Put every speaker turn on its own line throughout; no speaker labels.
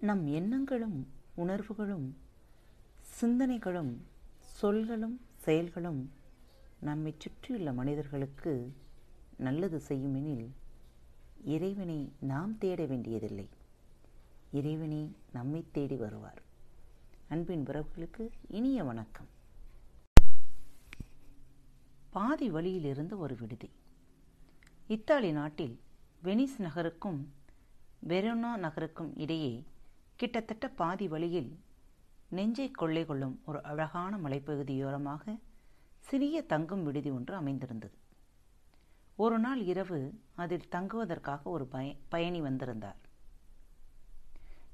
நம் எண்ணங்களும் உணர்வுகளும் சிந்தனைகளும் சொல்களும் செயல்களும் நம்மை சுற்றியுள்ள மனிதர்களுக்கு நல்லது செய்யுமெனில் இறைவனை நாம் தேட வேண்டியதில்லை. இறைவனே நம்மை தேடி வருவார். அன்பின் உறவுகளுக்கு இனிய வணக்கம். பாதி வழியிலிருந்து ஒரு விடுதி. இத்தாலி நாட்டில் வெனிஸ் நகருக்கும் வெரோனா நகருக்கும் இடையே கிட்டத்தட்ட பாதி வழியில் நெஞ்சை கொள்ளை கொள்ளும் ஒரு அழகான மலைப்பகுதியோரமாக சிறிய தங்கும் விடுதி ஒன்று அமைந்திருந்தது. ஒரு நாள் இரவு அதில் தங்குவதற்காக ஒரு பய பயணி வந்திருந்தார்.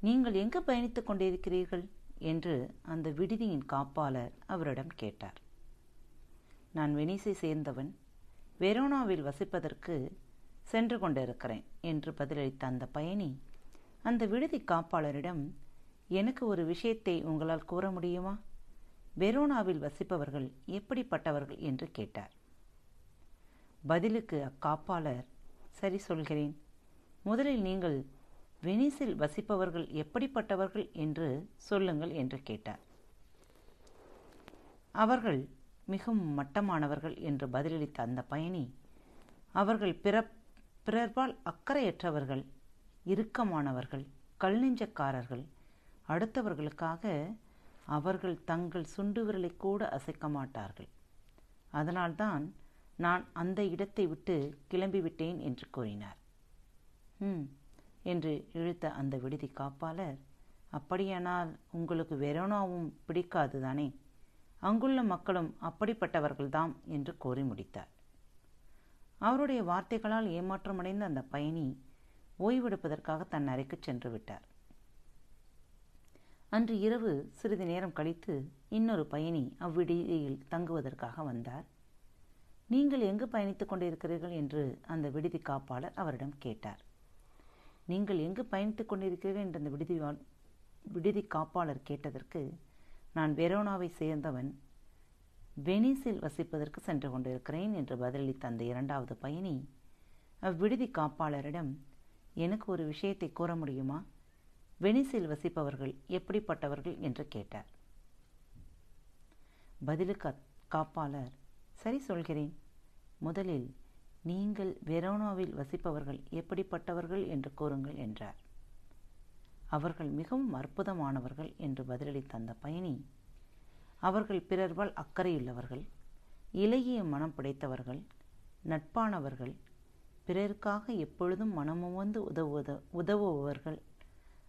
நீங்கள் எங்கு பயணித்துக் கொண்டிருக்கிறீர்கள்? என்று அந்த விடுதியின் காப்பாளர் அவரிடம் கேட்டார். நான் வெனிசை சேர்ந்தவன். வெரோனாவில் வசிப்பதற்கு சென்று கொண்டிருக்கிறேன் என்று பதிலளித்த அந்த பயணி அந்த விடுதி காப்பாளரிடம் எனக்கு ஒரு விஷயத்தை உங்களால் கூற முடியுமா? வெரோனாவில் வசிப்பவர்கள் எப்படிப்பட்டவர்கள்? என்று கேட்டார். பதிலுக்கு அக்காப்பாளர் சரி சொல்கிறேன். முதலில் நீங்கள் வெனிஸில் வசிப்பவர்கள் எப்படிப்பட்டவர்கள் என்று சொல்லுங்கள் என்று கேட்டார். அவர்கள் மிகவும் மட்டமானவர்கள் என்று பதிலளித்த அந்த பயணி அவர்கள் பிற பிறர்பால் அக்கறையற்றவர்கள் இறுக்கமானவர்கள் கல்நெஞ்சக்காரர்கள். அடுத்தவர்களுக்காக அவர்கள் தங்கள் சுண்டு விரலை கூட அசைக்க மாட்டார்கள். அதனால்தான் நான் அந்த இடத்தை விட்டு கிளம்பிவிட்டேன் என்று கூறினார். ம் என்று இழுத்த அந்த விடுதி காப்பாளர் அப்படியானால் உங்களுக்கு வெரோனாவும் பிடிக்காது தானே? அங்குள்ள மக்களும் அப்படிப்பட்டவர்கள்தாம் என்று கூறி முடித்தார். அவருடைய வார்த்தைகளால் ஏமாற்றமடைந்த அந்த பயணி ஓய்வெடுப்பதற்காக தன் அறைக்கு சென்று விட்டார். அன்று இரவு சிறிது நேரம் கழித்து இன்னொரு பயணி அவ்விடுதியில் தங்குவதற்காக வந்தார். நீங்கள் எங்கு பயணித்துக் கொண்டிருக்கிறீர்கள்? என்று அந்த விடுதி காப்பாளர் அவரிடம் கேட்டார். நீங்கள் எங்கு பயணித்துக் கொண்டிருக்கிறீர்கள்? என்று அந்த விடுதி விடுதி காப்பாளர் கேட்டதற்கு நான் வெரோனாவை சேர்ந்தவன். வெனிஸில் வசிப்பதற்கு சென்று கொண்டிருக்கிறேன் என்று பதிலளித்த அந்த இரண்டாவது பயணி அவ்விடுதி காப்பாளரிடம் எனக்கு ஒரு விஷயத்தை கூற முடியுமா? வெனிஸில் வசிப்பவர்கள் எப்படிப்பட்டவர்கள் என்று கேட்டார். பதிலுக்கு காப்பாளர் சரி சொல்கிறேன். முதலில் நீங்கள் வெரோனாவில் வசிப்பவர்கள் எப்படிப்பட்டவர்கள் என்று கூறுங்கள் என்றார். அவர்கள் மிகவும் அற்புதமானவர்கள் என்று பதிலளித்த அந்த பயணி அவர்கள் பிறர்வால் அக்கறையுள்ளவர்கள் இலகிய மனம் படைத்தவர்கள் நட்பானவர்கள் பிறருக்காக எப்பொழுதும் மனமுவந்து உதவுவத உதவுபவர்கள்.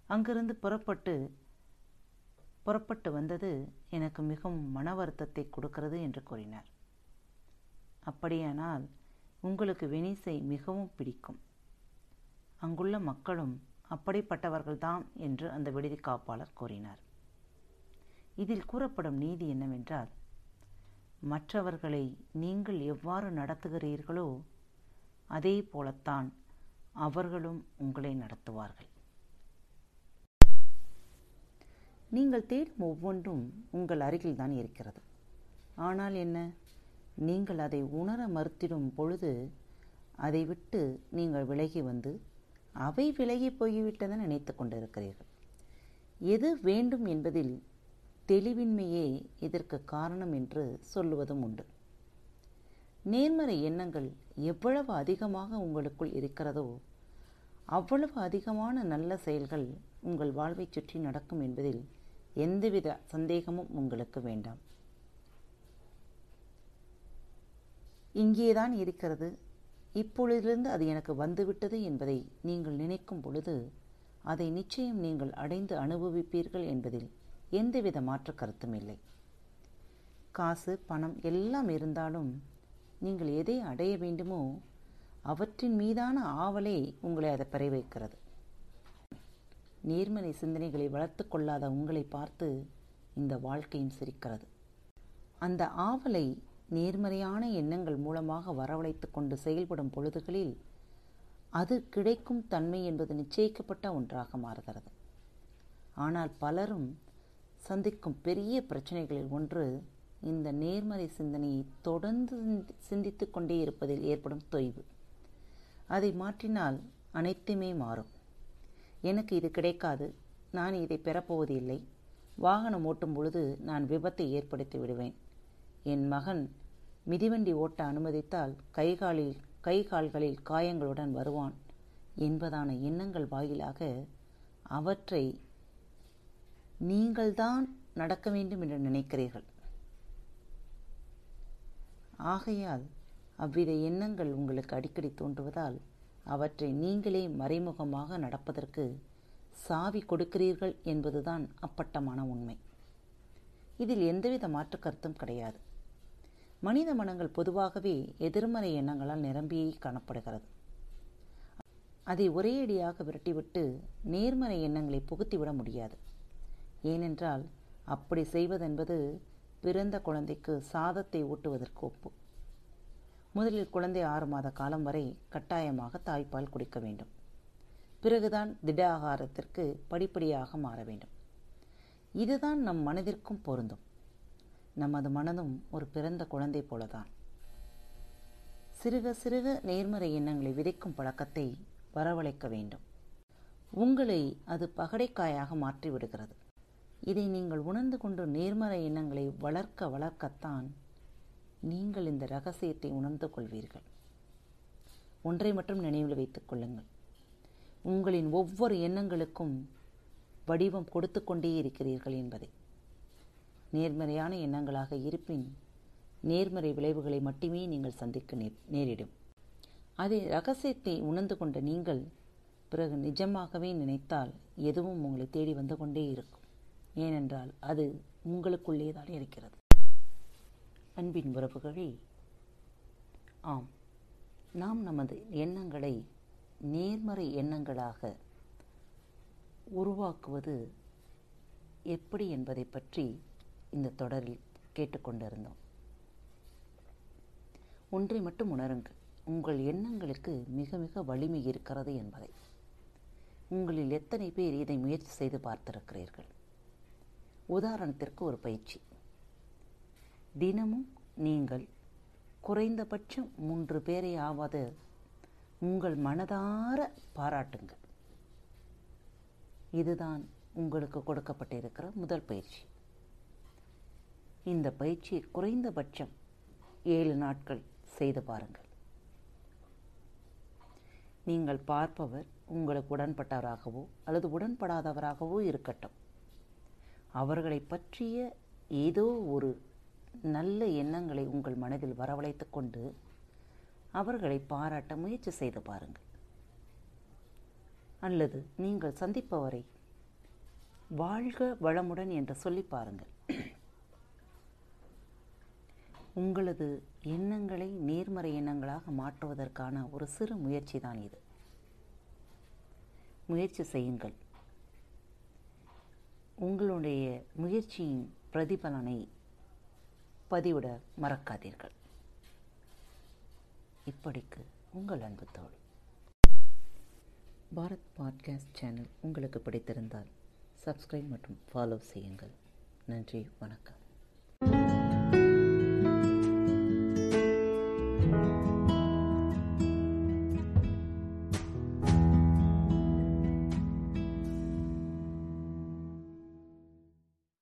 அங்கிருந்து புறப்பட்டு புறப்பட்டு வந்தது எனக்கு மிகவும் மன வருத்தத்தை கொடுக்கிறது என்று கூறினார். அப்படியானால் உங்களுக்கு வெனிசை மிகவும் பிடிக்கும். அங்குள்ள மக்களும் அப்படிப்பட்டவர்கள்தான் என்று அந்த விடுதி காப்பாளர் கூறினார். இதில் கூறப்படும் நீதி என்னவென்றால் மற்றவர்களை நீங்கள் எவ்வாறு நடத்துகிறீர்களோ அதே போலத்தான் அவர்களும் உங்களை நடத்துவார்கள். நீங்கள் தேடும் ஒவ்வொன்றும் உங்கள் அருகில்தான் இருக்கிறது. ஆனால் என்ன? நீங்கள் அதை உணர மறுத்திடும் பொழுது அதை விட்டு நீங்கள் விலகி வந்து அவை விலகி போய்விட்டதென நினைத்து கொண்டிருக்கிறீர்கள். எது வேண்டும் என்பதில் தெளிவின்மையே இதற்கு காரணம் என்று சொல்லுவதும் உண்டு. நேர்மறை எண்ணங்கள் எவ்வளவு அதிகமாக உங்களுக்குள் இருக்கிறதோ அவ்வளவு அதிகமான நல்ல செயல்கள் உங்கள் வாழ்வை சுற்றி நடக்கும் என்பதில் எந்தவித சந்தேகமும் உங்களுக்கு வேண்டாம். இங்கேதான் இருக்கிறது. இப்பொழுதிலிருந்து அது எனக்கு வந்துவிட்டது என்பதை நீங்கள் நினைக்கும் பொழுது அதை நிச்சயம் நீங்கள் அடைந்து அனுபவிப்பீர்கள் என்பதில் எந்தவித மாற்று கருத்தும் இல்லை. காசு பணம் எல்லாம் இருந்தாலும் நீங்கள் எதை அடைய வேண்டுமோ அவற்றின் மீதான ஆவலே உங்களை அதை பெற வைக்கிறது நேர்மறை சிந்தனைகளை வளர்த்து கொள்ளாத உங்களை பார்த்து இந்த வாழ்க்கையும் சிரிக்கிறது. அந்த ஆவலை நேர்மறையான எண்ணங்கள் மூலமாக வரவழைத்து கொண்டு செயல்படும் பொழுதுகளில் அது கிடைக்கும் தன்மை என்பது நிச்சயிக்கப்பட்ட ஒன்றாக மாறுகிறது. ஆனால் பலரும் சந்திக்கும் பெரிய பிரச்சனைகளில் ஒன்று இந்த நேர்மறை சிந்தனையை தொடர்ந்து சிந்தித்து கொண்டே இருப்பதில் ஏற்படும் தொய்வு. அதை மாற்றினால் அனைத்துமே மாறும். எனக்கு இது கிடைக்காது. நான் இதை பெறப்போவது இல்லை. வாகனம் ஓட்டும் பொழுது நான் விபத்தை ஏற்படுத்தி விடுவேன். என் மகன் மிதிவண்டி ஓட்ட அனுமதித்தால் கைகாலில் கை கால்களில் காயங்களுடன் வருவான் என்பதான எண்ணங்கள் வாயிலாக அவற்றை நீங்கள்தான் நடக்க வேண்டும் என்று நினைக்கிறீர்கள். ஆகையால் அவ்வித எண்ணங்கள் உங்களுக்கு அடிக்கடி தோன்றுவதால் அவற்றை நீங்களே மறைமுகமாக நடப்பதற்கு சாவி கொடுக்கிறீர்கள் என்பதுதான் அப்பட்டமான உண்மை. இதில் எந்தவித மாற்று கருத்தும் கிடையாது. மனித மனங்கள் பொதுவாகவே எதிர்மறை எண்ணங்களால் நிரம்பியே காணப்படுகிறது. அதை ஒரேயடியாக விரட்டிவிட்டு நேர்மறை எண்ணங்களை புகுத்திவிட முடியாது. ஏனென்றால் அப்படி செய்வதென்பது பிறந்த குழந்தைக்கு சாதத்தை ஊட்டுவதற்கு ஒப்பு. முதலில் குழந்தை ஆறு மாத காலம் வரை கட்டாயமாக தாய்ப்பால் குடிக்க வேண்டும். பிறகுதான் திட ஆகாரத்திற்கு படிப்படியாக மாற வேண்டும். இதுதான் நம் மனதிற்கும் பொருந்தும். நமது மனதும் ஒரு பிறந்த குழந்தை போலதான். சிறுக சிறுக நேர்மறை எண்ணங்களை விதைக்கும் பழக்கத்தை வரவழைக்க வேண்டும். உங்களை அது பகடைக்காயாக மாற்றி விடுகிறது இதை நீங்கள் உணர்ந்து கொண்டு நேர்மறை எண்ணங்களை வளர்க்க வளர்க்கத்தான் நீங்கள் இந்த ரகசியத்தை உணர்ந்து கொள்வீர்கள். ஒன்றை மட்டும் நினைவில் வைத்துக் கொள்ளுங்கள். உங்களின் ஒவ்வொரு எண்ணங்களுக்கும் வடிவம் கொடுத்து கொண்டே இருக்கிறீர்கள் என்பதை. நேர்மறையான எண்ணங்களாக இருப்பின் நேர்மறை விளைவுகளை மட்டுமே நீங்கள் சந்திக்க நே நேரிடும். அதை ரகசியத்தை உணர்ந்து கொண்ட நீங்கள் பிறகு நிஜமாகவே நினைத்தால் எதுவும் உங்களை தேடி வந்து கொண்டே இருக்கும். ஏனென்றால் அது உங்களுக்குள்ளே தான் இருக்கிறது. அன்பின் உறவுகளே ஆம் நாம் நமது எண்ணங்களை நேர்மறை எண்ணங்களாக உருவாக்குவது எப்படி என்பதை பற்றி இந்த தொடரில் கேட்டுக்கொண்டிருந்தோம் ஒன்றை மட்டும் உணருங்கள். உங்கள் எண்ணங்களுக்கு மிக மிக வலிமை இருக்கிறது என்பதை. உங்களில் எத்தனை பேர் இதை முயற்சி செய்து பார்த்திருக்கிறீர்கள்? உதாரணத்திற்கு ஒரு பயிற்சி. தினமும் நீங்கள் குறைந்தபட்சம் மூன்று பேரை ஆவது உங்கள் மனதார பாராட்டுங்கள். இதுதான் உங்களுக்கு கொடுக்கப்பட்டிருக்கிற முதல் பயிற்சி. இந்த பயிற்சியை குறைந்தபட்சம் ஏழு நாட்கள் செய்து பாருங்கள். நீங்கள் பார்ப்பவர் உங்களுக்கு உடன்பட்டவராகவோ அல்லது உடன்படாதவராகவோ இருக்கட்டும். அவர்களை பற்றிய ஏதோ ஒரு நல்ல எண்ணங்களை உங்கள் மனதில் வரவழைத்து கொண்டு அவர்களை பாராட்ட முயற்சி செய்து பாருங்கள். அல்லது நீங்கள் சந்திப்பவரை வாழ்க வளமுடன் என்று சொல்லி பாருங்கள். உங்களது எண்ணங்களை நேர்மறை எண்ணங்களாக மாற்றுவதற்கான ஒரு சிறு முயற்சி தான் இது. முயற்சி செய்யுங்கள். உங்களுடைய முயற்சியின் பிரதிபலனை பதிவிட மறக்காதீர்கள். இப்படிக்கு உங்கள் அன்பு தோழி. பாரத் பாட்காஸ்ட் சேனல் உங்களுக்கு பிடித்திருந்தால் சப்ஸ்கிரைப் மற்றும் ஃபாலோ செய்யுங்கள். நன்றி வணக்கம்.